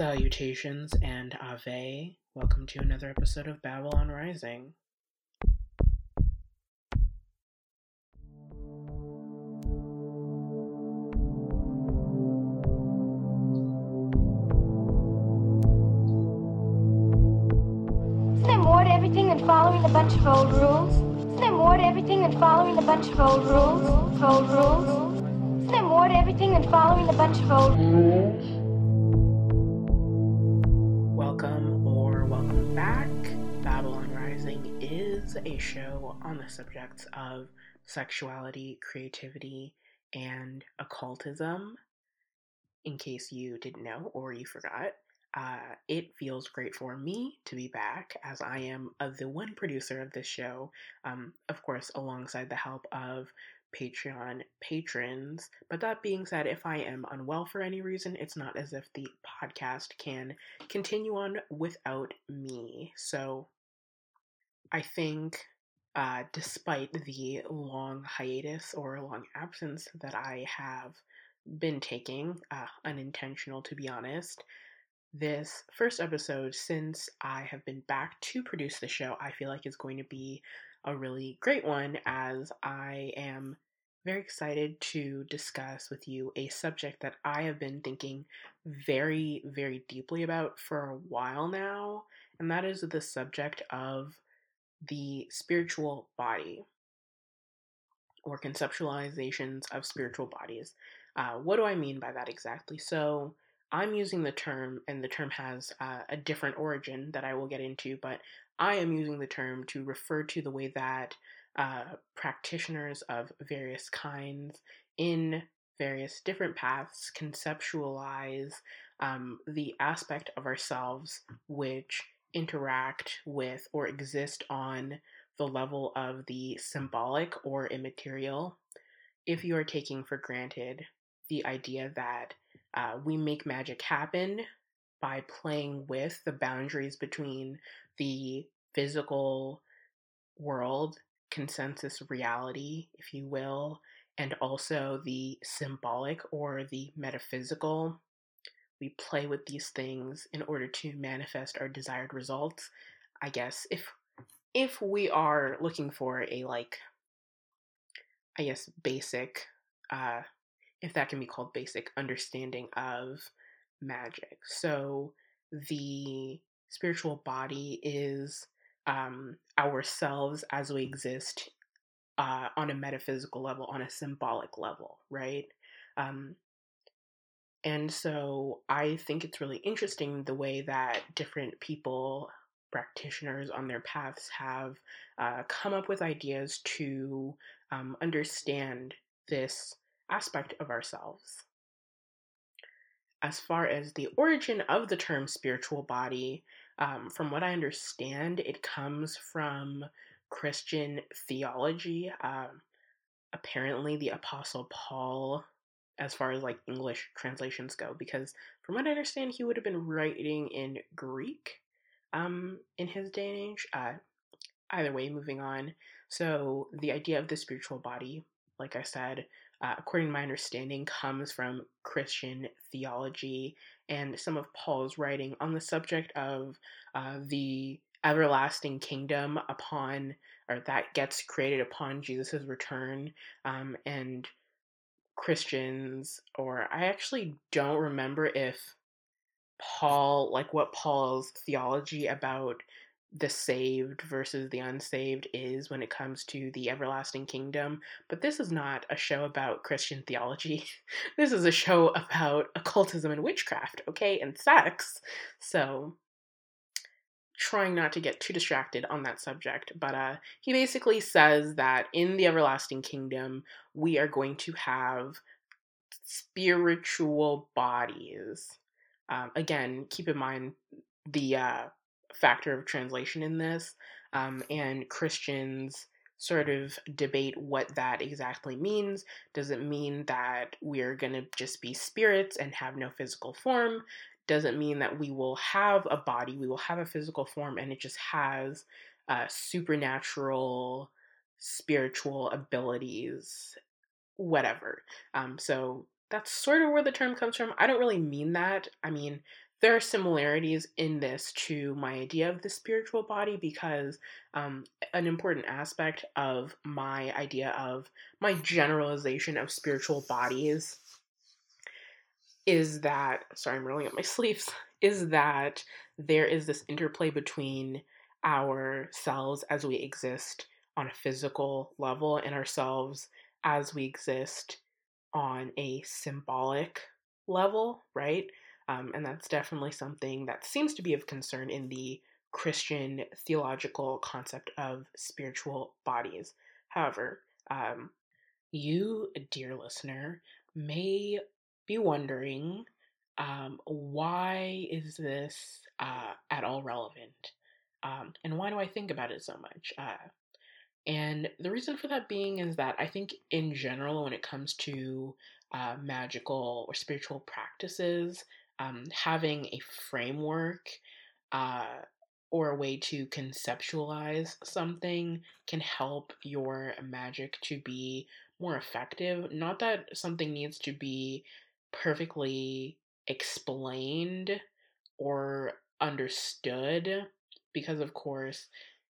Salutations and Ave. Welcome to another episode of Babylon Rising. Isn't there more to everything than following a bunch of old rules? Isn't there more to everything than following a bunch of old rules? Old rules? Isn't there more to everything than following a bunch of old rules? Is a show on the subjects of sexuality, creativity, and occultism. In case you didn't know or you forgot, uh, it feels great for me to be back as I am uh, the one producer of this show, um, of course, alongside the help of Patreon patrons. But that being said, if I am unwell for any reason, it's not as if the podcast can continue on without me. So I think, uh, despite the long hiatus or long absence that I have been taking, uh, unintentional to be honest, this first episode, since I have been back to produce the show, I feel like is going to be a really great one as I am very excited to discuss with you a subject that I have been thinking very, very deeply about for a while now, and that is the subject of the spiritual body or conceptualizations of spiritual bodies. Uh, what do I mean by that exactly? So, I'm using the term, and the term has uh, a different origin that I will get into, but I am using the term to refer to the way that uh, practitioners of various kinds in various different paths conceptualize um, the aspect of ourselves which interact with or exist on the level of the symbolic or immaterial. If you are taking for granted the idea that uh, we make magic happen by playing with the boundaries between the physical world, consensus reality, if you will, and also the symbolic or the metaphysical. We play with these things in order to manifest our desired results. I guess if if we are looking for a like I guess basic uh if that can be called basic understanding of magic. So the spiritual body is um, ourselves as we exist uh, on a metaphysical level, on a symbolic level, right? Um, and so I think it's really interesting the way that different people, practitioners on their paths, have uh, come up with ideas to um, understand this aspect of ourselves. As far as the origin of the term spiritual body, um, from what I understand, it comes from Christian theology. Um, apparently, the Apostle Paul, as far as like English translations go, because from what I understand, he would have been writing in Greek um, in his day and age. Uh, either way, moving on. So, the idea of the spiritual body, like I said, uh, according to my understanding, comes from Christian theology and some of Paul's writing on the subject of uh, the everlasting kingdom upon, or that gets created upon Jesus' return. Um, and Christians, or I actually don't remember if Paul, like what Paul's theology about the saved versus the unsaved is when it comes to the everlasting kingdom. But this is not a show about Christian theology. this is a show about occultism and witchcraft, okay, and sex. So trying not to get too distracted on that subject, but uh, he basically says that in the everlasting kingdom, we are going to have spiritual bodies. Um, again, keep in mind the uh, factor of translation in this, um, and Christians sort of debate what that exactly means. Does it mean that we're going to just be spirits and have no physical form? Does it mean that we will have a body, we will have a physical form, and it just has uh, supernatural, spiritual abilities, whatever? Um, so that's sort of where the term comes from. I don't really mean that. I mean, there are similarities in this to my idea of the spiritual body because um, an important aspect of my idea of my generalization of spiritual bodies is that sorry i'm rolling up my sleeves is that there is this interplay between ourselves as we exist on a physical level and ourselves as we exist on a symbolic level, right? Um, and that's definitely something that seems to be of concern in the Christian theological concept of spiritual bodies. However, um, you, dear listener, may be wondering um, why is this uh, at all relevant? Um, and why do I think about it so much? Uh, and the reason for that being is that I think, in general, when it comes to uh, magical or spiritual practices, um, having a framework uh, or a way to conceptualize something can help your magic to be more effective. Not that something needs to be perfectly explained or understood, because, of course,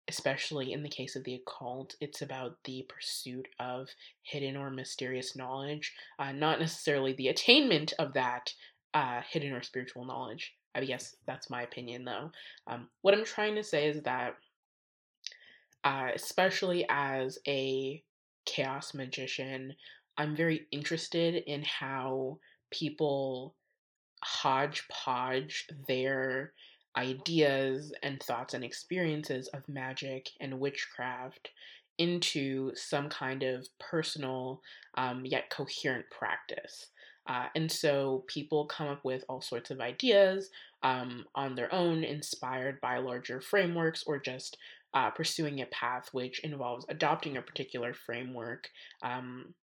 especially in the case of the occult, it's about the pursuit of hidden or mysterious knowledge, uh, not necessarily the attainment of that uh, hidden or spiritual knowledge. I guess that's my opinion, though. Um, what I'm trying to say is that, uh, especially as a chaos magician, I'm very interested in how people hodgepodge their ideas and thoughts and experiences of magic and witchcraft into some kind of personal um, yet coherent practice. Uh, and so people come up with all sorts of ideas um, on their own, inspired by larger frameworks, or just uh, pursuing a path which involves adopting a particular framework um,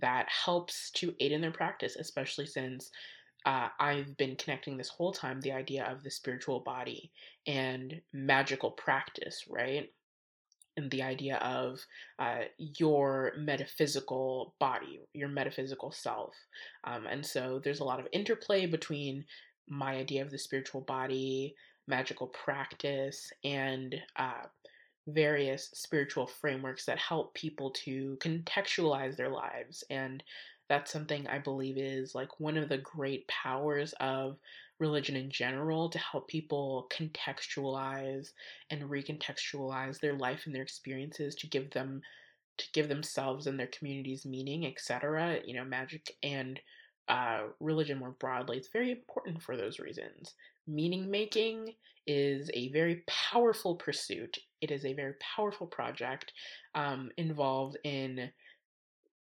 that helps to aid in their practice, especially since uh, I've been connecting this whole time the idea of the spiritual body and magical practice, right? And the idea of uh, your metaphysical body, your metaphysical self. Um, and so there's a lot of interplay between my idea of the spiritual body, magical practice, and uh, various spiritual frameworks that help people to contextualize their lives and that's something I believe is like one of the great powers of religion in general to help people contextualize and recontextualize their life and their experiences to give them to give themselves and their communities meaning, etc. You know, magic and uh, religion more broadly, it's very important for those reasons. Meaning making is a very powerful pursuit. It is a very powerful project um, involved in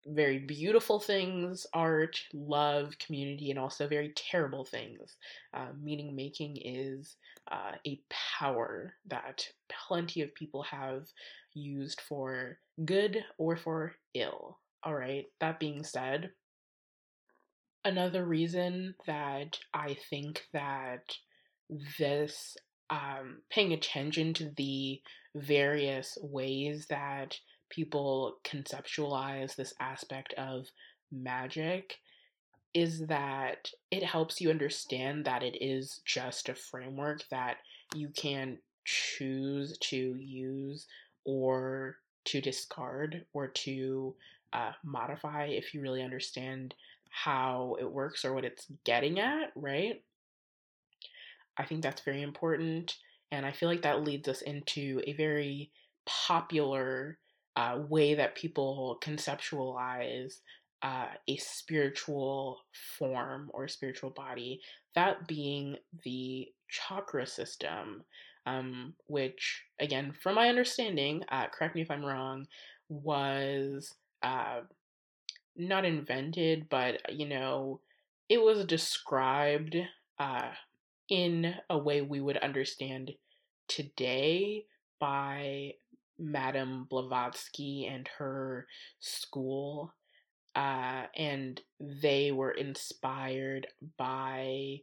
very beautiful things, art, love, community, and also very terrible things. Uh, meaning making is uh, a power that plenty of people have used for good or for ill. All right, that being said, another reason that I think that this um, paying attention to the various ways that people conceptualize this aspect of magic is that it helps you understand that it is just a framework that you can choose to use or to discard or to uh, modify if you really understand how it works or what it's getting at, right? I think that's very important. And I feel like that leads us into a very popular uh, way that people conceptualize uh, a spiritual form or spiritual body, that being the chakra system, um, which, again, from my understanding, uh, correct me if I'm wrong, was uh, not invented, but, you know, it was described uh, in a way we would understand today by Madame Blavatsky and her school. Uh, and they were inspired by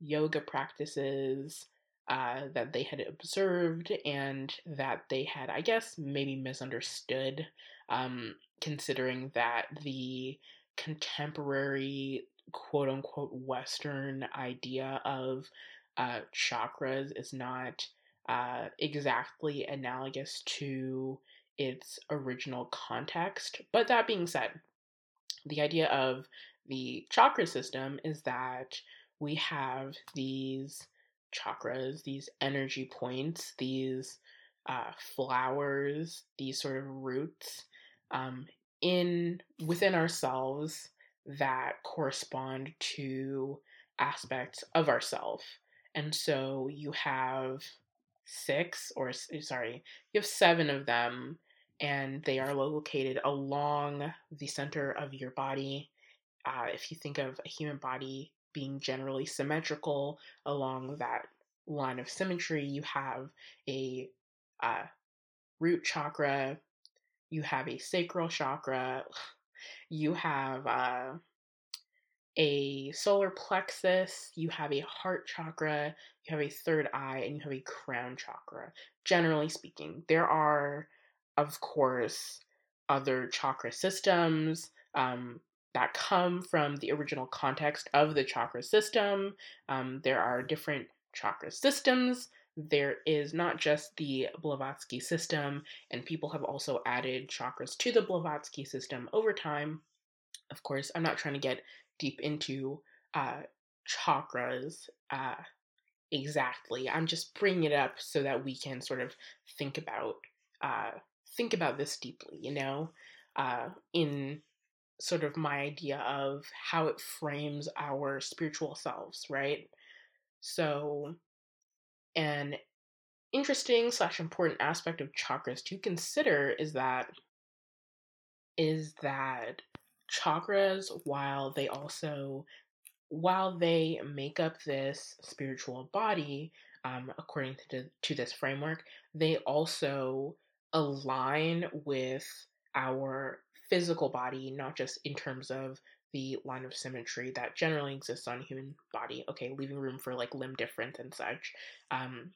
yoga practices uh, that they had observed and that they had, I guess, maybe misunderstood, um, considering that the contemporary quote unquote Western idea of uh, chakras is not uh, exactly analogous to its original context. But that being said, the idea of the chakra system is that we have these chakras, these energy points, these uh, flowers, these sort of roots um, in within ourselves that correspond to aspects of ourself. And so you have six, or sorry, you have seven of them, and they are located along the center of your body. Uh, if you think of a human body being generally symmetrical along that line of symmetry, you have a uh, root chakra, you have a sacral chakra, you have uh, a solar plexus, you have a heart chakra, you have a third eye, and you have a crown chakra. Generally speaking, there are, of course, other chakra systems um, that come from the original context of the chakra system. Um, there are different chakra systems. There is not just the Blavatsky system, and people have also added chakras to the Blavatsky system over time. Of course, I'm not trying to get deep into uh, chakras uh, exactly. I'm just bringing it up so that we can sort of think about uh, think about this deeply. You know, uh, in sort of my idea of how it frames our spiritual selves, right? So, an interesting slash important aspect of chakras to consider is that is that chakras, while they also while they make up this spiritual body, um, according to, to this framework, they also align with our physical body, not just in terms of the line of symmetry that generally exists on human body. Okay, leaving room for like limb difference and such. Um,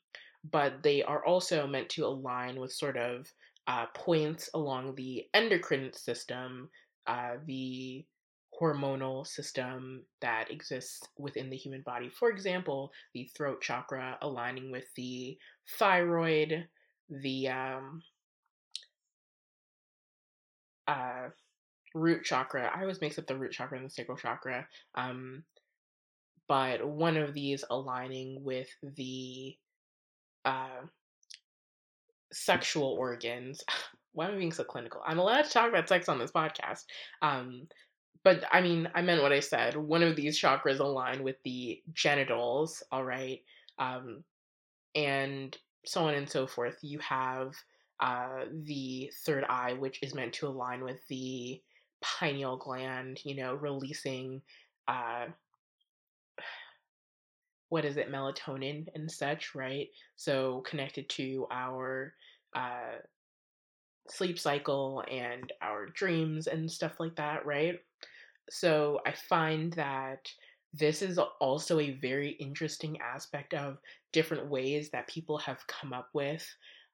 but they are also meant to align with sort of uh, points along the endocrine system uh, the hormonal system that exists within the human body. For example, the throat chakra aligning with the thyroid, the um, uh, root chakra. I always mix up the root chakra and the sacral chakra. Um, but one of these aligning with the uh, sexual organs. why am I being so clinical? I'm allowed to talk about sex on this podcast. Um, but I mean, I meant what I said. One of these chakras align with the genitals, all right, um, and so on and so forth. You have uh, the third eye, which is meant to align with the pineal gland, you know, releasing uh, what is it, melatonin and such, right? So connected to our uh, sleep cycle and our dreams and stuff like that, right? So I find that this is also a very interesting aspect of different ways that people have come up with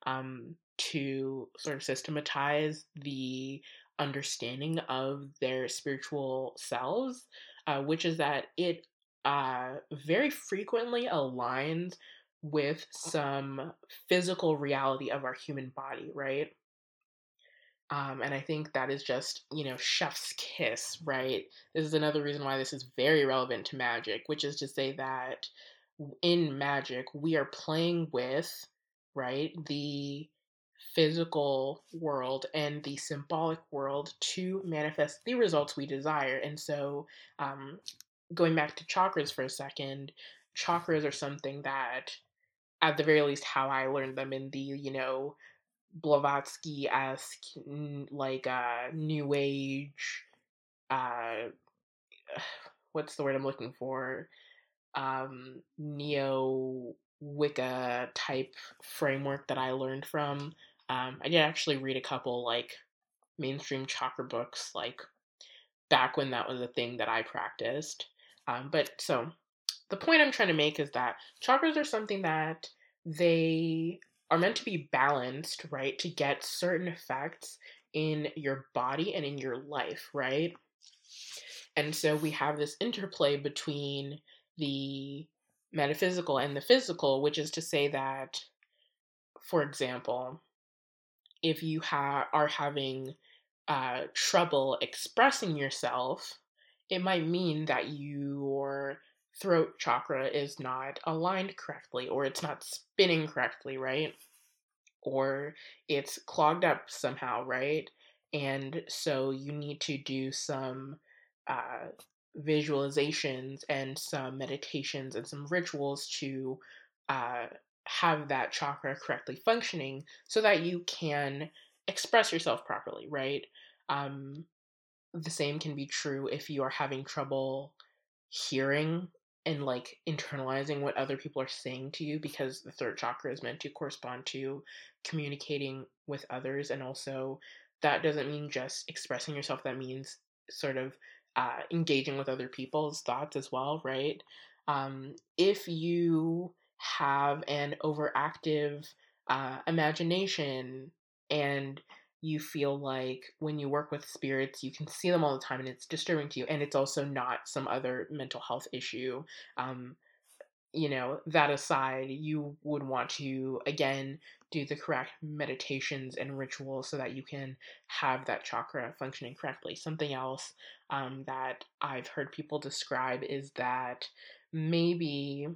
um, to sort of systematize the understanding of their spiritual selves, uh, which is that it uh, very frequently aligns with some physical reality of our human body, right? Um, and I think that is just, you know, chef's kiss, right? This is another reason why this is very relevant to magic, which is to say that in magic, we are playing with, right, the physical world and the symbolic world to manifest the results we desire. And so, um, going back to chakras for a second, chakras are something that, at the very least, how I learned them in the, you know, Blavatsky esque, like uh, new age. Uh, what's the word I'm looking for? Um, neo Wicca type framework that I learned from. Um, I did actually read a couple like mainstream chakra books, like back when that was a thing that I practiced. Um, but so the point I'm trying to make is that chakras are something that they are meant to be balanced, right? To get certain effects in your body and in your life, right? And so we have this interplay between the metaphysical and the physical, which is to say that, for example, if you ha- are having uh, trouble expressing yourself, it might mean that your throat chakra is not aligned correctly or it's not spinning correctly, right? Or it's clogged up somehow, right? And so you need to do some uh, visualizations and some meditations and some rituals to uh, have that chakra correctly functioning so that you can express yourself properly, right? Um, the same can be true if you are having trouble hearing and like internalizing what other people are saying to you because the third chakra is meant to correspond to communicating with others and also that doesn't mean just expressing yourself that means sort of uh, engaging with other people's thoughts as well right um, if you have an overactive uh, imagination and you feel like when you work with spirits, you can see them all the time and it's disturbing to you. And it's also not some other mental health issue. Um, you know, that aside, you would want to, again, do the correct meditations and rituals so that you can have that chakra functioning correctly. Something else um, that I've heard people describe is that maybe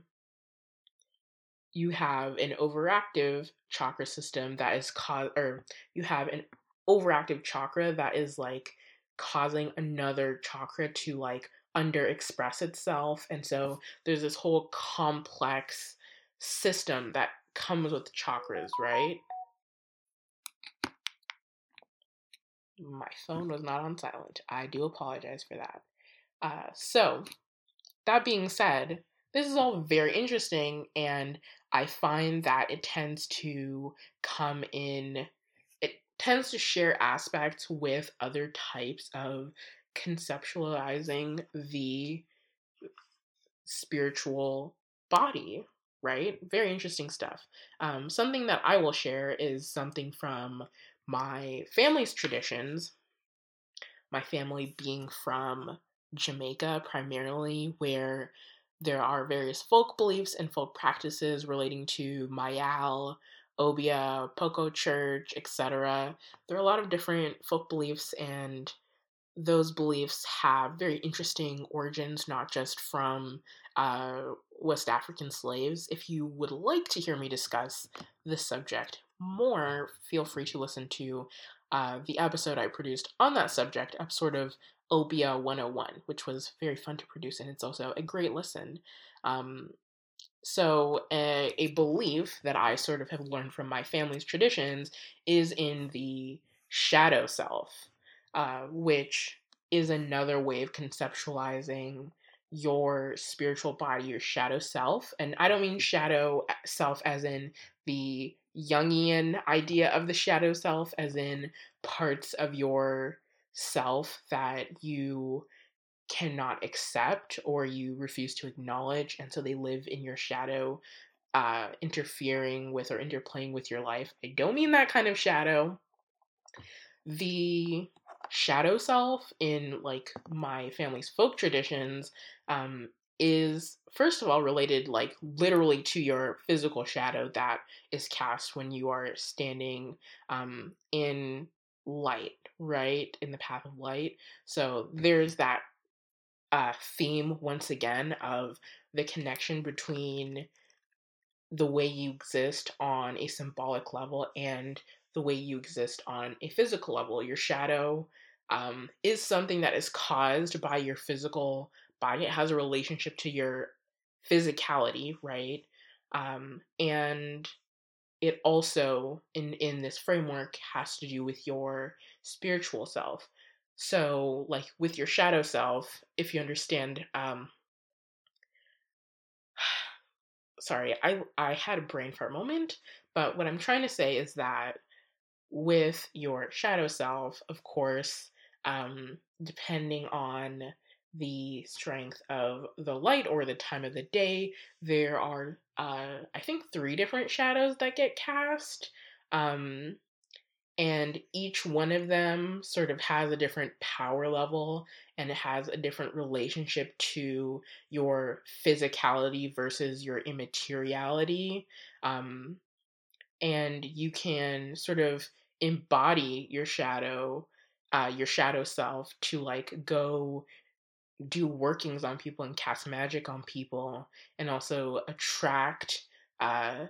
you have an overactive chakra system that is cause or you have an overactive chakra that is like causing another chakra to like under express itself and so there's this whole complex system that comes with chakras right? My phone was not on silent. I do apologize for that. Uh, so that being said this is all very interesting and I find that it tends to come in, it tends to share aspects with other types of conceptualizing the spiritual body, right? Very interesting stuff. Um, something that I will share is something from my family's traditions. My family being from Jamaica primarily, where there are various folk beliefs and folk practices relating to Myal, Obeah, Poco Church, etc. There are a lot of different folk beliefs, and those beliefs have very interesting origins, not just from uh, West African slaves. If you would like to hear me discuss this subject more, feel free to listen to uh, the episode I produced on that subject, a sort of Obeah 101, which was very fun to produce, and it's also a great listen. Um, so, a, a, belief that I sort of have learned from my family's traditions is in the shadow self, uh, which is another way of conceptualizing your spiritual body, your shadow self. And I don't mean shadow self as in the Jungian idea of the shadow self, as in parts of your self that you cannot accept or you refuse to acknowledge and so they live in your shadow uh, interfering with or interplaying with your life. I don't mean that kind of shadow. The shadow self in like my family's folk traditions um, is first of all related like literally to your physical shadow that is cast when you are standing um, in light, right? In the path of light. So there's that uh, theme once again of the connection between the way you exist on a symbolic level and the way you exist on a physical level. Your shadow um, is something that is caused by your physical body. It has a relationship to your physicality, right? Um, and it also in in this framework has to do with your spiritual self so like with your shadow self if you understand um sorry i i had a brain fart moment but what i'm trying to say is that with your shadow self of course um depending on the strength of the light or the time of the day. There are, uh, I think, three different shadows that get cast. Um, and each one of them sort of has a different power level and it has a different relationship to your physicality versus your immateriality um, and you can sort of embody your shadow uh, your shadow self to like go do workings on people and cast magic on people and also attract uh,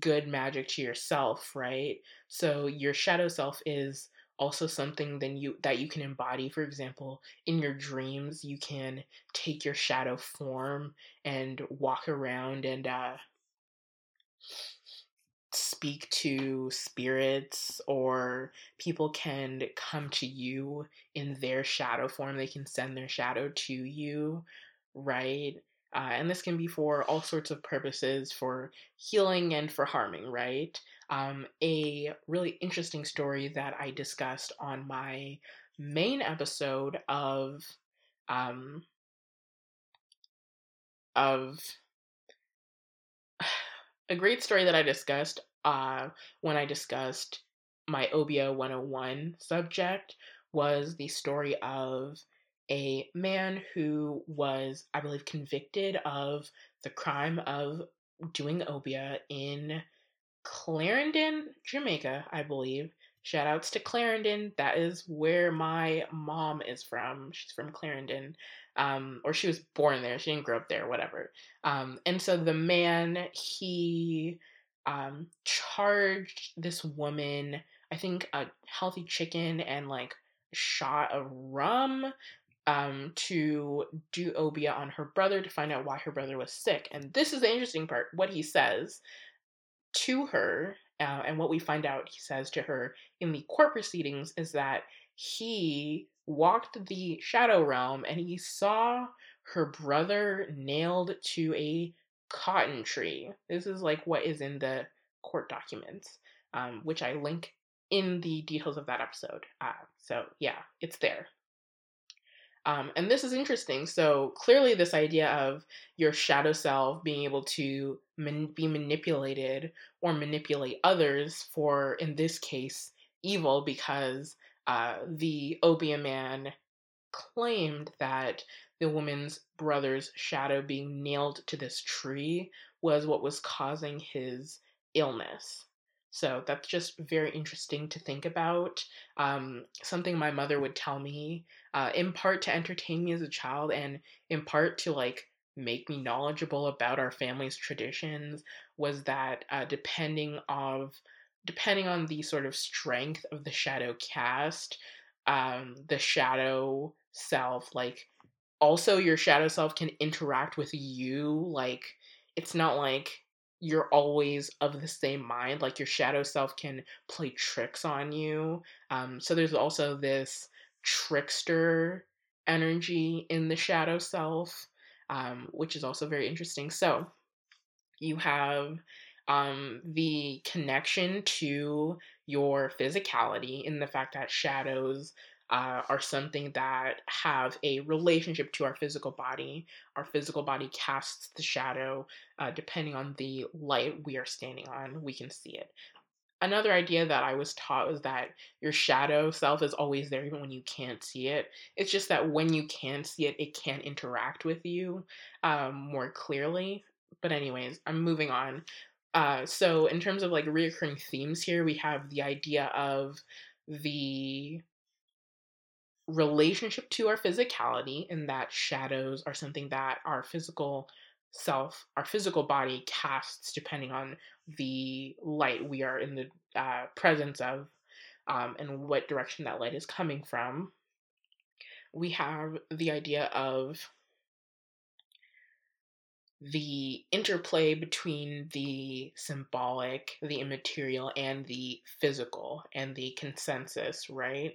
good magic to yourself, right? So your shadow self is also something then you that you can embody for example in your dreams you can take your shadow form and walk around and uh speak to spirits or people can come to you in their shadow form they can send their shadow to you right uh, and this can be for all sorts of purposes for healing and for harming, right? Um, a really interesting story that I discussed on my main episode of um, of a great story that I discussed uh, when I discussed my Obeah 101 subject was the story of a man who was, I believe, convicted of the crime of doing obeah in Clarendon, Jamaica, I believe. Shout outs to Clarendon. That is where my mom is from. She's from Clarendon. Um, or she was born there. She didn't grow up there, whatever. Um, and so the man, he um, charged this woman, I think, a healthy chicken and like shot of rum um, to do obeah on her brother to find out why her brother was sick. And this is the interesting part. What he says to her, uh, and what we find out he says to her in the court proceedings is that he walked the shadow realm and he saw her brother nailed to a cotton tree. This is like what is in the court documents, um, which I link in the details of that episode. Uh, so yeah, it's there. Um, and this is interesting. So clearly, this idea of your shadow self being able to man- be manipulated or manipulate others for, in this case, evil, because uh, the Obeah man claimed that the woman's brother's shadow being nailed to this tree was what was causing his illness. So that's just very interesting to think about. Um, something my mother would tell me, uh, in part to entertain me as a child, and in part to like make me knowledgeable about our family's traditions, was that uh, depending of depending on the sort of strength of the shadow cast, um, the shadow self, like also your shadow self can interact with you. Like it's not like you're always of the same mind. Like your shadow self can play tricks on you. Um, so there's also this trickster energy in the shadow self, um, which is also very interesting. So you have um, the connection to your physicality in the fact that shadows uh, are something that have a relationship to our physical body. Our physical body casts the shadow uh, depending on the light we are standing on, we can see it. Another idea that I was taught was that your shadow self is always there even when you can't see it. It's just that when you can see it, it can interact with you um, more clearly. But, anyways, I'm moving on. Uh, so, in terms of like reoccurring themes here, we have the idea of the relationship to our physicality and that shadows are something that our physical self, our physical body casts depending on the light we are in the uh, presence of um, and what direction that light is coming from. We have the idea of the interplay between the symbolic, the immaterial, and the physical, and the consensus, right?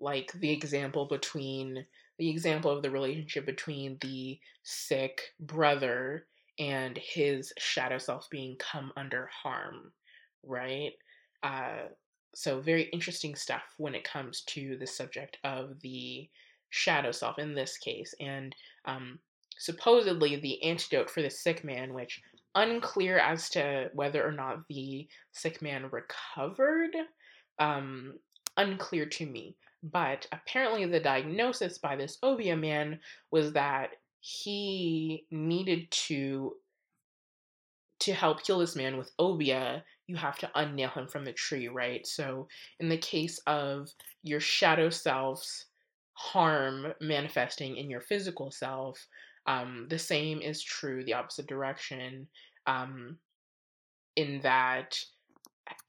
Like the example between the example of the relationship between the sick brother and his shadow self being come under harm, right? Uh, so very interesting stuff when it comes to the subject of the shadow self in this case, and um, supposedly the antidote for the sick man, which unclear as to whether or not the sick man recovered. Um, unclear to me. But apparently, the diagnosis by this Obeah man was that he needed to to help heal this man with Obeah, you have to unnail him from the tree, right? So, in the case of your shadow self's harm manifesting in your physical self, um, the same is true the opposite direction, um, in that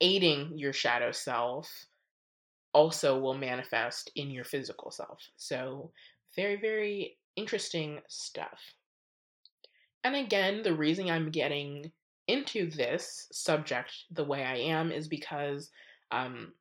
aiding your shadow self also will manifest in your physical self. So, very, very interesting stuff. And again, the reason I'm getting into this subject the way I am is because um,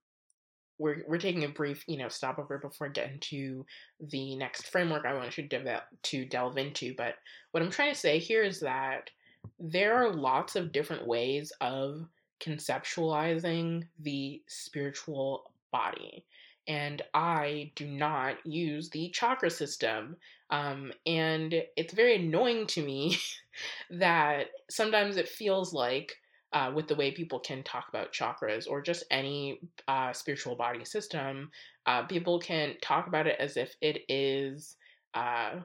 we're we're taking a brief, you know, stopover before getting to the next framework I want to develop to delve into. But what I'm trying to say here is that there are lots of different ways of conceptualizing the spiritual body. And I do not use the chakra system. Um, and it's very annoying to me that sometimes it feels like, uh, with the way people can talk about chakras or just any uh, spiritual body system, uh, people can talk about it as if it is uh,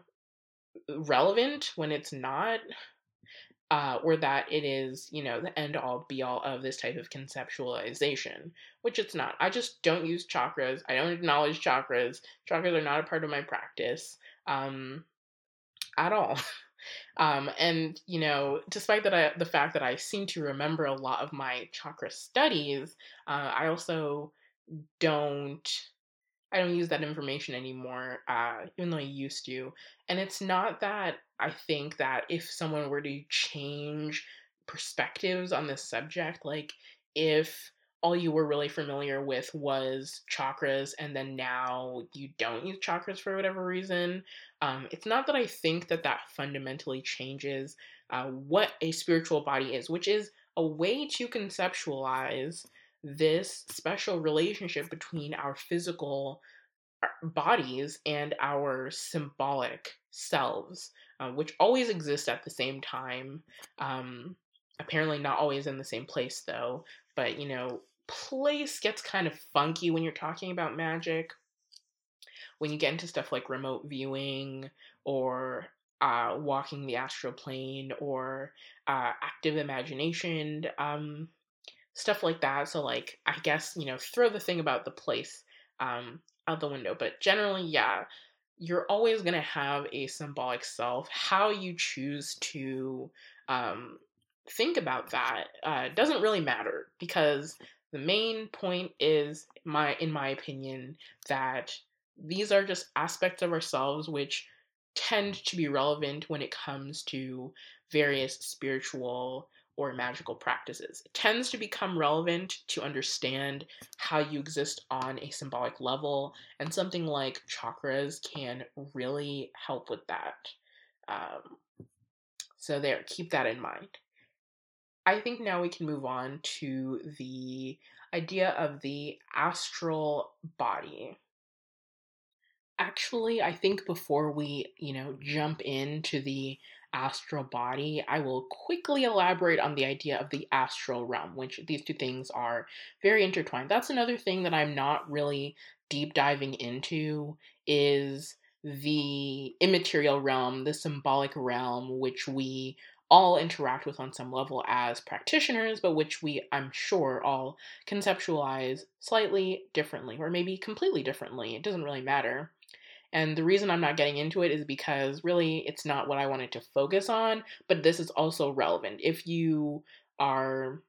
relevant when it's not uh, or that it is, you know, the end all be all of this type of conceptualization, which it's not. I just don't use chakras. I don't acknowledge chakras. Chakras are not a part of my practice um, at all. Um, and you know, despite that, I, the fact that I seem to remember a lot of my chakra studies, uh, I also don't I don't use that information anymore, uh, even though I used to. And it's not that I think that if someone were to change perspectives on this subject, like if all you were really familiar with was chakras and then now you don't use chakras for whatever reason, um, it's not that I think that that fundamentally changes uh, what a spiritual body is, which is a way to conceptualize this special relationship between our physical uh, bodies and our symbolic selves, uh, which always exist at the same time. Um, apparently, not always in the same place, though. But, you know, place gets kind of funky when you're talking about magic. When you get into stuff like remote viewing or uh, walking the astral plane or uh, active imagination, um, stuff like that. So like I guess you know throw the thing about the place um, out the window, but generally, yeah, you're always gonna have a symbolic self. How you choose to um, think about that uh, doesn't really matter because the main point is my in my opinion that these are just aspects of ourselves which tend to be relevant when it comes to various spiritual or magical practices. It tends to become relevant to understand how you exist on a symbolic level, and something like chakras can really help with that. Um, so, there, keep that in mind. I think now we can move on to the idea of the astral body. Actually, I think before we, you know, jump into the astral body, I will quickly elaborate on the idea of the astral realm, which these two things are very intertwined. That's another thing that I'm not really deep diving into is the immaterial realm, the symbolic realm, which we all interact with on some level as practitioners, but which we, I'm sure, all conceptualize slightly differently, or maybe completely differently. It doesn't really matter. And the reason I'm not getting into it is because really it's not what I wanted to focus on, but this is also relevant. If you are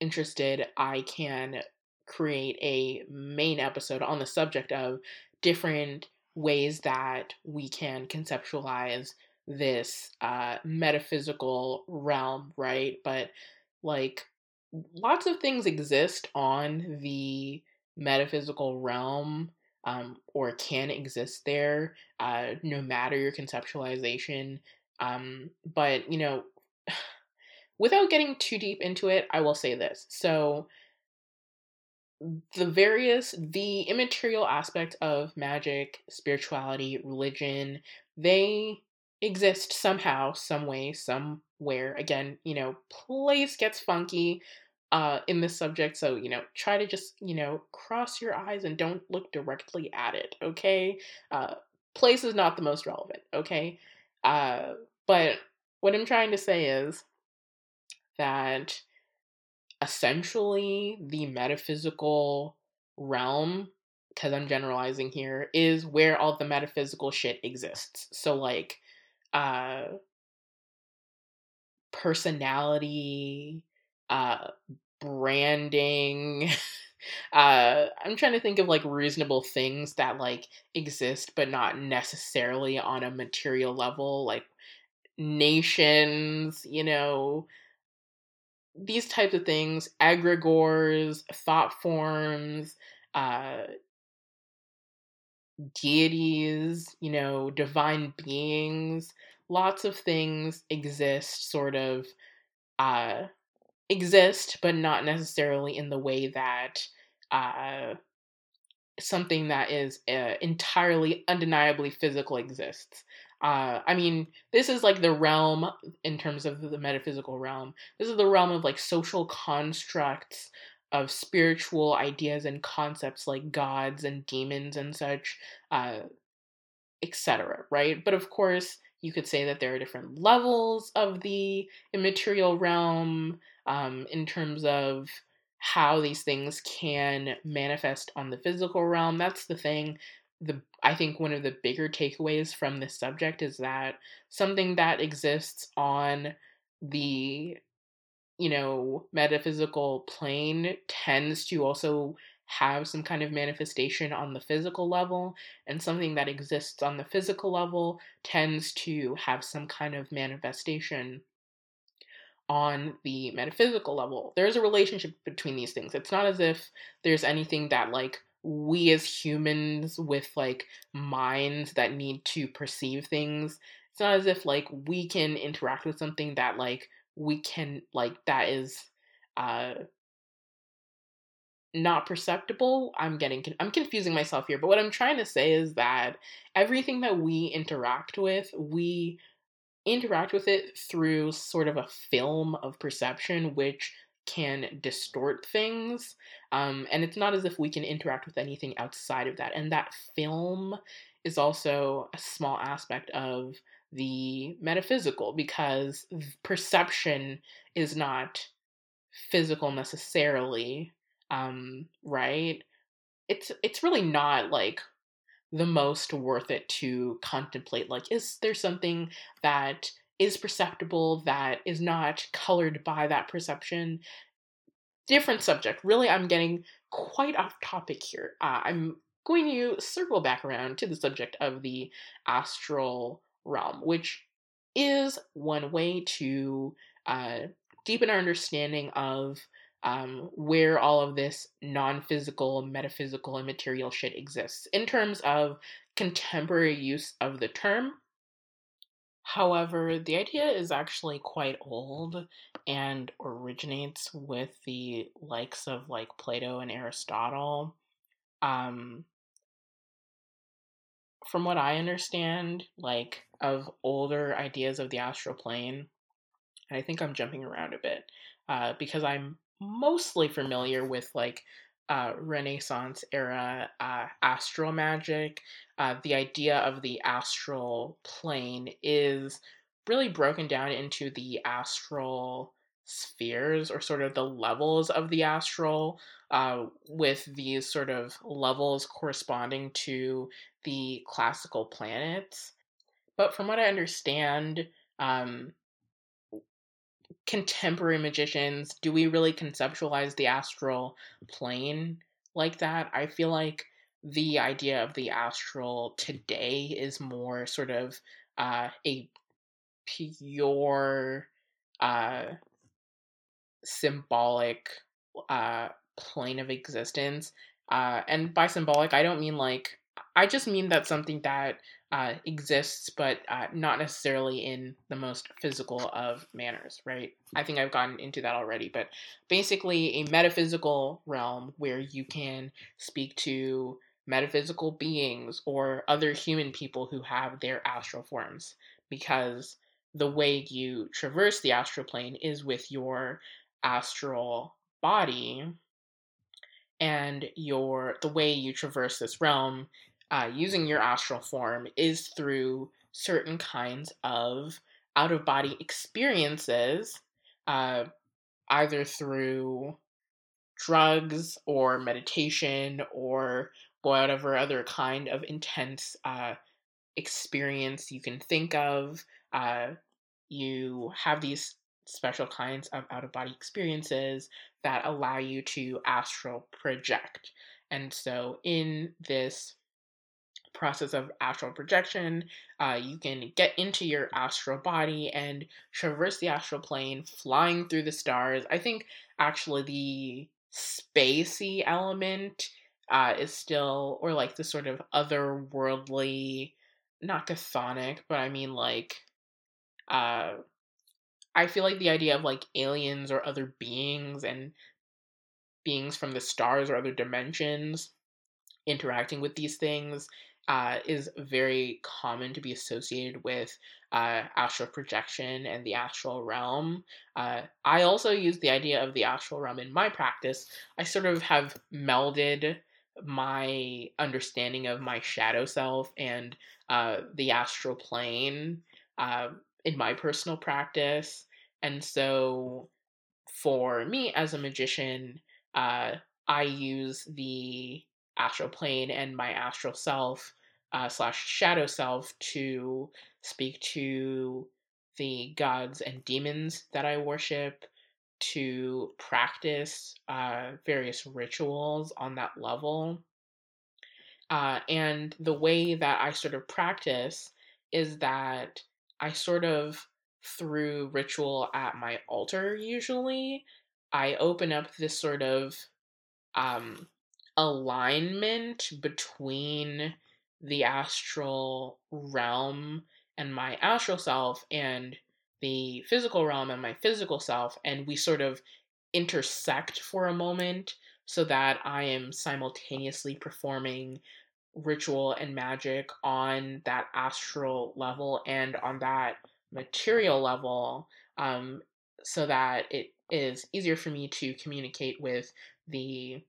interested, I can create a main episode on the subject of different ways that we can conceptualize this uh, metaphysical realm, right? But like lots of things exist on the metaphysical realm um, or can exist there, uh, no matter your conceptualization. Um, but, you know, without getting too deep into it, I will say this. So, the various, the immaterial aspect of magic, spirituality, religion, they exist somehow, some way, some where again, you know, place gets funky uh in this subject, so you know, try to just, you know, cross your eyes and don't look directly at it, okay? Uh place is not the most relevant, okay? Uh but what I'm trying to say is that essentially the metaphysical realm because I'm generalizing here, is where all the metaphysical shit exists. So like uh personality, uh branding, uh I'm trying to think of like reasonable things that like exist but not necessarily on a material level like nations, you know, these types of things, egregores, thought forms, uh deities, you know, divine beings, lots of things exist sort of uh exist but not necessarily in the way that uh something that is uh, entirely undeniably physical exists. Uh, I mean, this is like the realm in terms of the metaphysical realm. This is the realm of like social constructs of spiritual ideas and concepts like gods and demons and such, uh, etc. Right? But of course, you could say that there are different levels of the immaterial realm um, in terms of how these things can manifest on the physical realm. That's the thing. The I think one of the bigger takeaways from this subject is that something that exists on the you know, metaphysical plane tends to also have some kind of manifestation on the physical level, and something that exists on the physical level tends to have some kind of manifestation on the metaphysical level. There's a relationship between these things. It's not as if there's anything that, like, we as humans with, like, minds that need to perceive things, it's not as if, like, we can interact with something that, like, we can like that is uh not perceptible i'm getting i'm confusing myself here but what i'm trying to say is that everything that we interact with we interact with it through sort of a film of perception which can distort things um, and it's not as if we can interact with anything outside of that and that film is also a small aspect of the metaphysical because perception is not physical necessarily um right? It's it's really not like the most worth it to contemplate like is there something that is perceptible that is not colored by that perception? Different subject really i'm getting quite off topic here. Uh, i'm going to circle back around to the subject of the astral realm, which is one way to uh, deepen our understanding of um, where all of this non physical, metaphysical, and material shit exists in terms of contemporary use of the term. However, the idea is actually quite old and originates with the likes of like Plato and Aristotle. Um, from what I understand, like of older ideas of the astral plane, I think I'm jumping around a bit uh, because I'm mostly familiar with like uh, Renaissance era uh, astral magic. Uh, the idea of the astral plane is really broken down into the astral spheres or sort of the levels of the astral, uh, with these sort of levels corresponding to the classical planets. But from what I understand, um, contemporary magicians, do we really conceptualize the astral plane like that? I feel like the idea of the astral today is more sort of uh, a pure uh, symbolic uh, plane of existence. Uh, and by symbolic, I don't mean like I just mean that something that uh, exists, but uh, not necessarily in the most physical of manners, right? I think I've gotten into that already, but basically, a metaphysical realm where you can speak to metaphysical beings or other human people who have their astral forms, because the way you traverse the astral plane is with your astral body and your the way you traverse this realm uh, using your astral form is through certain kinds of out of body experiences uh, either through drugs or meditation or whatever other kind of intense uh, experience you can think of. Uh, you have these special kinds of out of body experiences that allow you to astral project. And so, in this process of astral projection, uh, you can get into your astral body and traverse the astral plane, flying through the stars. I think actually the spacey element uh, is still, or like the sort of otherworldly, not chthonic, but I mean like, uh, I feel like the idea of like aliens or other beings and beings from the stars or other dimensions interacting with these things uh, is very common to be associated with uh, astral projection and the astral realm. Uh, I also use the idea of the astral realm in my practice. I sort of have melded my understanding of my shadow self and uh, the astral plane uh, in my personal practice. And so for me as a magician, uh, I use the astral plane and my astral self uh, slash shadow self to speak to the gods and demons that I worship, to practice uh, various rituals on that level. Uh, and the way that I sort of practice is that I sort of, through ritual at my altar, usually, I open up this sort of um, alignment between the astral realm and my astral self and the physical realm and my physical self and we sort of intersect for a moment so that I am simultaneously performing ritual and magic on that astral level and on that material level um, so that it is easier for me to communicate with the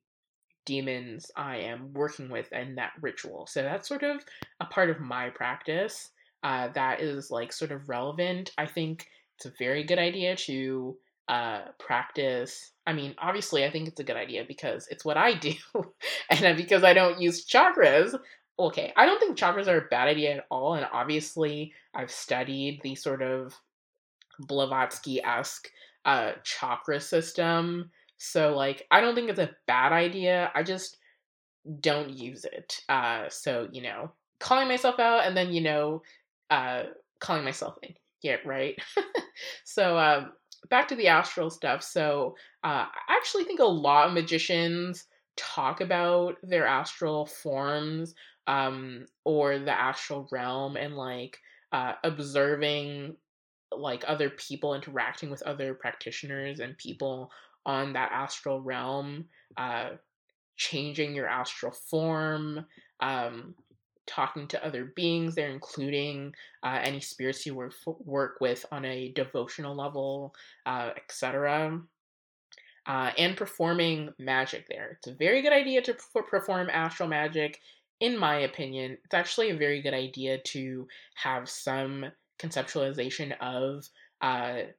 demons I am working with in that ritual. So that's sort of a part of my practice uh, that is like sort of relevant. I think it's a very good idea to uh, practice. I mean, obviously, I think it's a good idea because it's what I do, and because I don't use chakras. Okay, I don't think chakras are a bad idea at all, and obviously, I've studied the sort of Blavatsky esque uh, chakra system so like I don't think it's a bad idea. I just don't use it. Uh so, you know, calling myself out and then, you know, uh calling myself in. Yeah, right. so um back to the astral stuff. So uh I actually think a lot of magicians talk about their astral forms um or the astral realm and like uh observing like other people interacting with other practitioners and people on that astral realm, uh, changing your astral form, um, talking to other beings there, including uh, any spirits you work, work with on a devotional level, uh, etc. Uh, and performing magic there. It's a very good idea to perform astral magic, in my opinion. It's actually a very good idea to have some conceptualization of uh,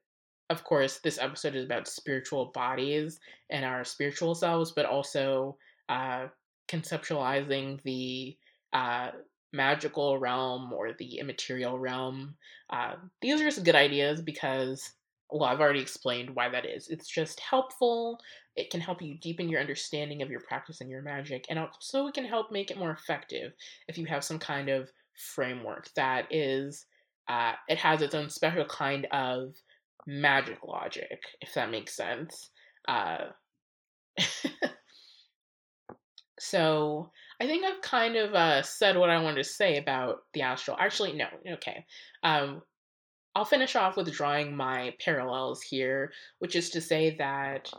of course, this episode is about spiritual bodies and our spiritual selves, but also uh, conceptualizing the uh, magical realm or the immaterial realm. Uh, these are just good ideas because, well, I've already explained why that is. It's just helpful. It can help you deepen your understanding of your practice and your magic, and also it can help make it more effective if you have some kind of framework that is. Uh, it has its own special kind of magic logic, if that makes sense. Uh, so I think I've kind of uh, said what I wanted to say about the astral. Actually, no, okay. Um, I'll finish off with drawing my parallels here, which is to say that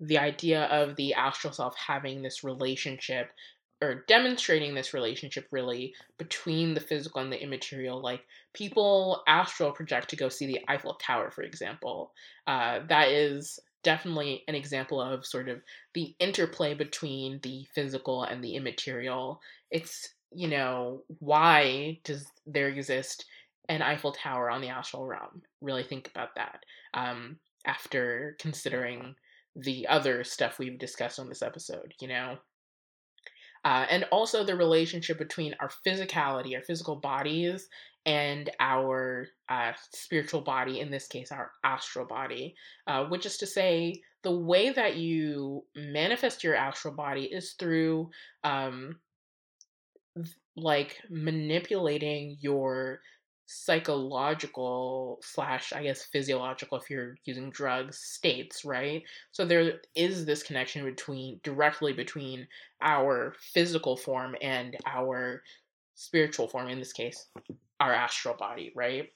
the idea of the astral self having this relationship or demonstrating this relationship really between the physical and the immaterial. Like people astral project to go see the Eiffel Tower, for example. Uh, that is definitely an example of sort of the interplay between the physical and the immaterial. It's, you know, why does there exist an Eiffel Tower on the astral realm? Really think about that um, after considering the other stuff we've discussed on this episode, you know? Uh, and also the relationship between our physicality, our physical bodies, and our uh, spiritual body, in this case, our astral body, uh, which is to say, the way that you manifest your astral body is through um, like manipulating your psychological slash i guess physiological if you're using drugs states right? So there is this connection between directly between our physical form and our spiritual form in this case our astral body right?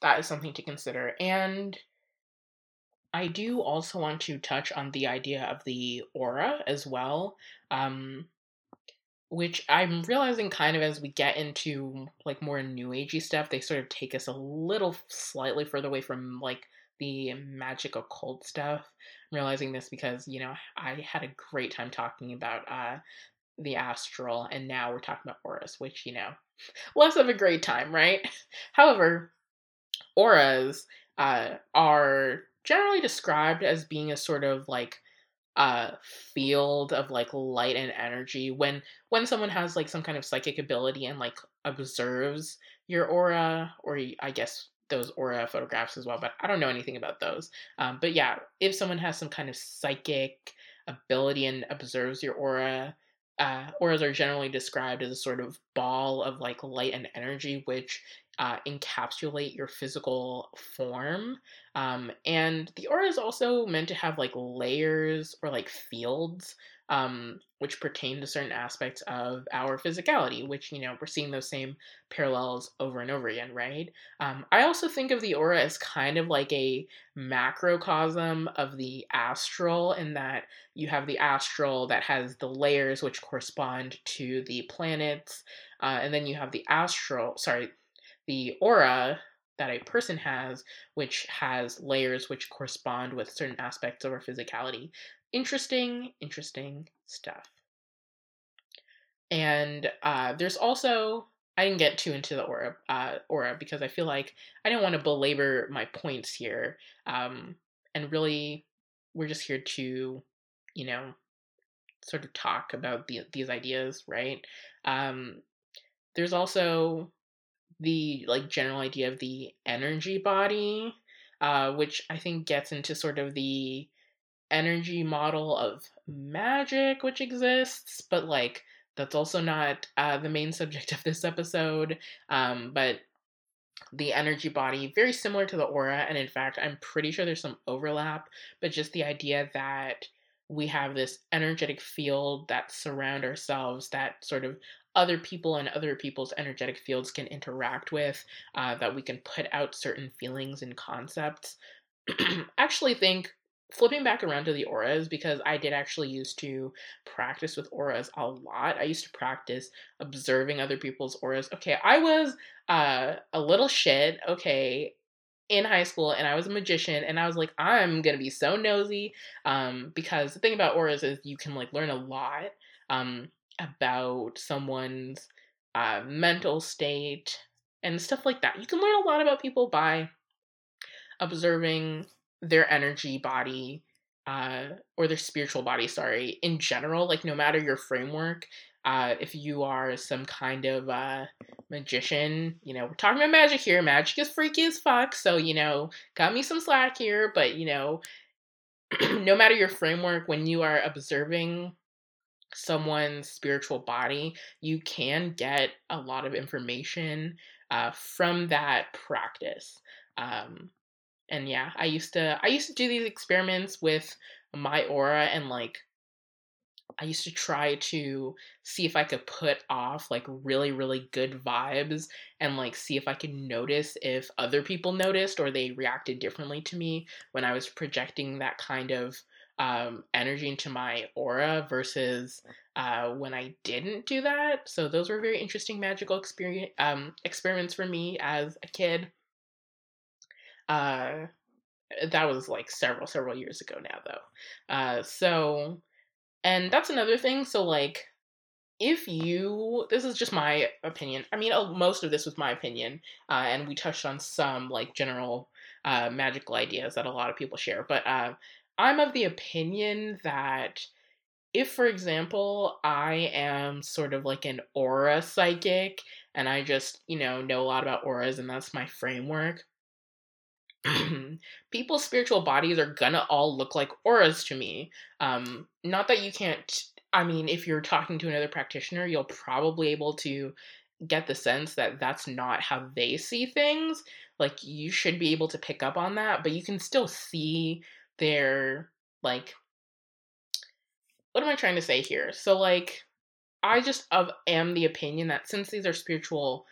That is something to consider and i do also want to touch on the idea of the aura as well. Um which I'm realizing kind of as we get into like more new agey stuff, they sort of take us a little slightly further away from like the magic occult stuff. I'm realizing this because, you know, I had a great time talking about uh the astral and now we're talking about auras, which, you know, less of a great time, right? However, auras uh are generally described as being a sort of like uh field of like light and energy when when someone has like some kind of psychic ability and like observes your aura or i guess those aura photographs as well but i don't know anything about those um, but yeah if someone has some kind of psychic ability and observes your aura uh, auras are generally described as a sort of ball of like light and energy which uh, encapsulate your physical form. Um, and the aura is also meant to have like layers or like fields, um, which pertain to certain aspects of our physicality, which, you know, we're seeing those same parallels over and over again, right? Um, I also think of the aura as kind of like a macrocosm of the astral, in that you have the astral that has the layers which correspond to the planets. Uh, and then you have the astral, sorry, the aura that a person has, which has layers which correspond with certain aspects of our physicality. Interesting, interesting stuff. And uh, there's also I didn't get too into the aura uh, aura because I feel like I didn't want to belabor my points here. Um, and really, we're just here to, you know, sort of talk about the, these ideas, right? Um, there's also the like general idea of the energy body, uh, which I think gets into sort of the energy model of magic which exists, but like that's also not uh, the main subject of this episode. Um, but the energy body, very similar to the aura, and in fact, I'm pretty sure there's some overlap, but just the idea that we have this energetic field that surround ourselves that sort of other people and other people's energetic fields can interact with, uh, that we can put out certain feelings and concepts. actually think flipping back around to the auras because I did actually used to practice with auras a lot. I used to practice observing other people's auras. Okay, I was uh, a little shit. Okay, in high school and I was a magician and I was like I'm to be so nosy um because the thing about auras is you can like learn a lot um about someone's uh, mental state and stuff like that. You can learn a lot about people by observing their energy body uh, or their spiritual body, sorry, in general, like no matter your framework. Uh, if you are some kind of uh, magician, you know, we're talking about magic here. Magic is freaky as fuck. So, you know, got me some slack here. But, you know, no matter your framework, when you are observing someone's spiritual body, you can get a lot of information uh, from that practice. Um, and yeah, I used to I used to do these experiments with my aura and like I used to try to see if I could put off like really, really good vibes and like see if I could notice if other people noticed or they reacted differently to me when I was projecting that kind of um, energy into my aura versus uh, when I didn't do that. So those were very interesting magical experience um, experiments for me as a kid. Uh, that was like several several years ago now though. Uh, so, and that's another thing. So like if you this is just my opinion i mean most of this was my opinion uh, and we touched on some like general uh, magical ideas that a lot of people share but uh, i'm of the opinion that if for example i am sort of like an aura psychic and i just you know know a lot about auras and that's my framework people's spiritual bodies are gonna all look like auras to me um not that you can't I mean, if you're talking to another practitioner, you'll probably able to get the sense that that's not how they see things. Like you should be able to pick up on that, but you can still see their like what am I trying to say here? So like I just of am the opinion that since these are spiritual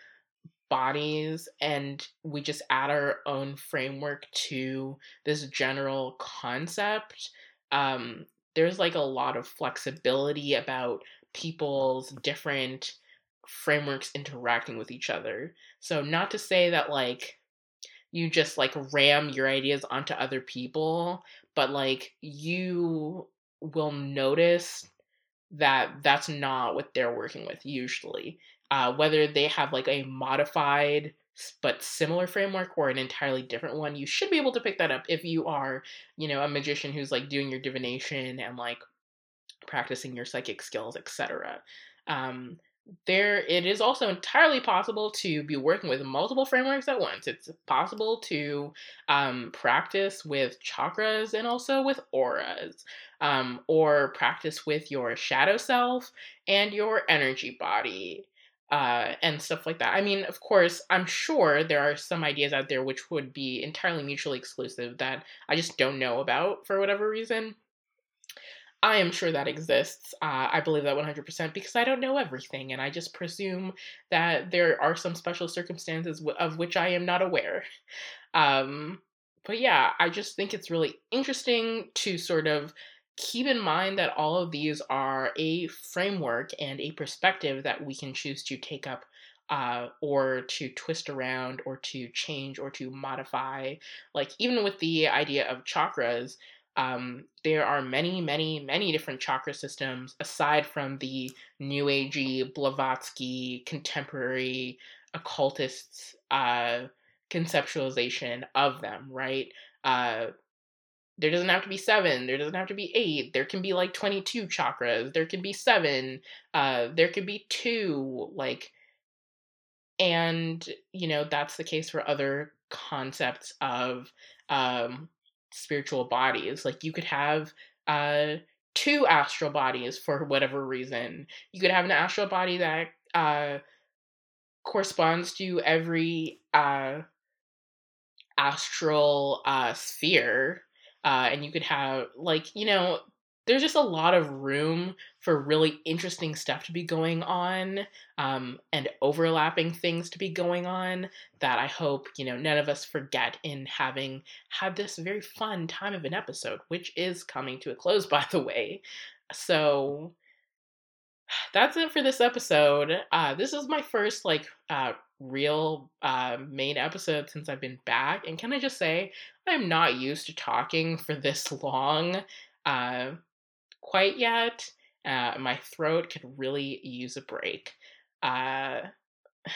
bodies and we just add our own framework to this general concept um there's like a lot of flexibility about people's different frameworks interacting with each other. So not to say that like you just like ram your ideas onto other people, but like you will notice that that's not what they're working with usually. Uh, whether they have like a modified but similar framework or an entirely different one, you should be able to pick that up if you are, you know, a magician who's like doing your divination and like practicing your psychic skills, etc. Um, there, it is also entirely possible to be working with multiple frameworks at once. It's possible to um, practice with chakras and also with auras, um, or practice with your shadow self and your energy body uh, and stuff like that. I mean, of course, I'm sure there are some ideas out there which would be entirely mutually exclusive that I just don't know about for whatever reason. I am sure that exists. Uh, I believe that 100% because I don't know everything, and I just presume that there are some special circumstances w- of which I am not aware. Um, but yeah, I just think it's really interesting to sort of keep in mind that all of these are a framework and a perspective that we can choose to take up uh, or to twist around or to change or to modify. Like, even with the idea of chakras, um, there are many, many, many different chakra systems aside from the New Agey, Blavatsky, contemporary occultists' uh, conceptualization of them, right? Uh, there doesn't have to be seven there doesn't have to be eight there can be like 22 chakras there can be seven uh there could be two like and you know that's the case for other concepts of um spiritual bodies like you could have uh two astral bodies for whatever reason you could have an astral body that uh corresponds to every uh astral uh sphere uh, and you could have like you know there's just a lot of room for really interesting stuff to be going on um, and overlapping things to be going on that I hope, you know, none of us forget in having had this very fun time of an episode, which is coming to a close, by the way. So that's it for this episode. Uh, this is my first, like, uh, real uh, main episode since I've been back. And can I just say, I'm not used to talking for this long uh, quite yet. Uh, my throat could really use a break. Uh,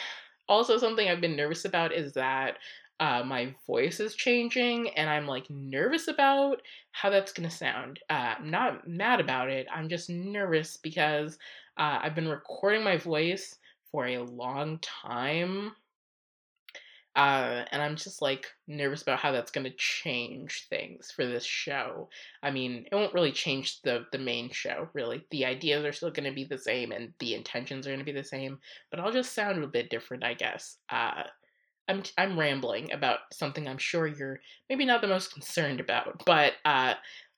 also, something I've been nervous about is that uh, my voice is changing, and I'm like nervous about how that's gonna sound. Uh, I'm not mad about it. I'm just nervous because uh, I've been recording my voice for a long time. Uh, and I'm just like nervous about how that's going to change things for this show. I mean, it won't really change the the main show, really. The ideas are still going to be the same, and the intentions are going to be the same, but I'll just sound a bit different, I guess. Uh, I'm I'm rambling about something I'm sure you're maybe not the most concerned about, but uh,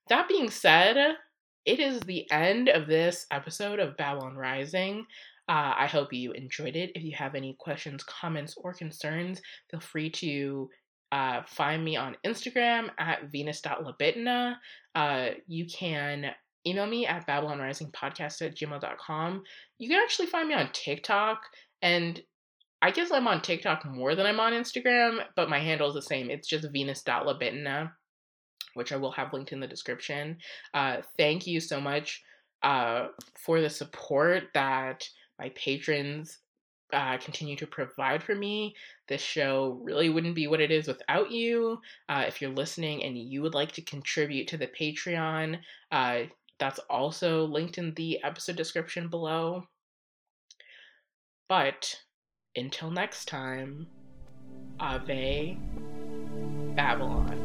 that being said, it is the end of this episode of Babylon Rising. Uh, I hope you enjoyed it. If you have any questions, comments, or concerns, feel free to uh, find me on Instagram at venus.labitna. Uh, you can email me at babylonrisingpodcast at gmail.com. You can actually find me on TikTok, and I guess I'm on TikTok more than I'm on Instagram, but my handle is the same. It's just venus.labitna, which I will have linked in the description. Uh, thank you so much uh, for the support that my patrons uh, continue to provide for me. This show really wouldn't be what it is without you. Uh, if you're listening and you would like to contribute to the Patreon, uh, that's also linked in the episode description below. But until next time, Ave Babylon.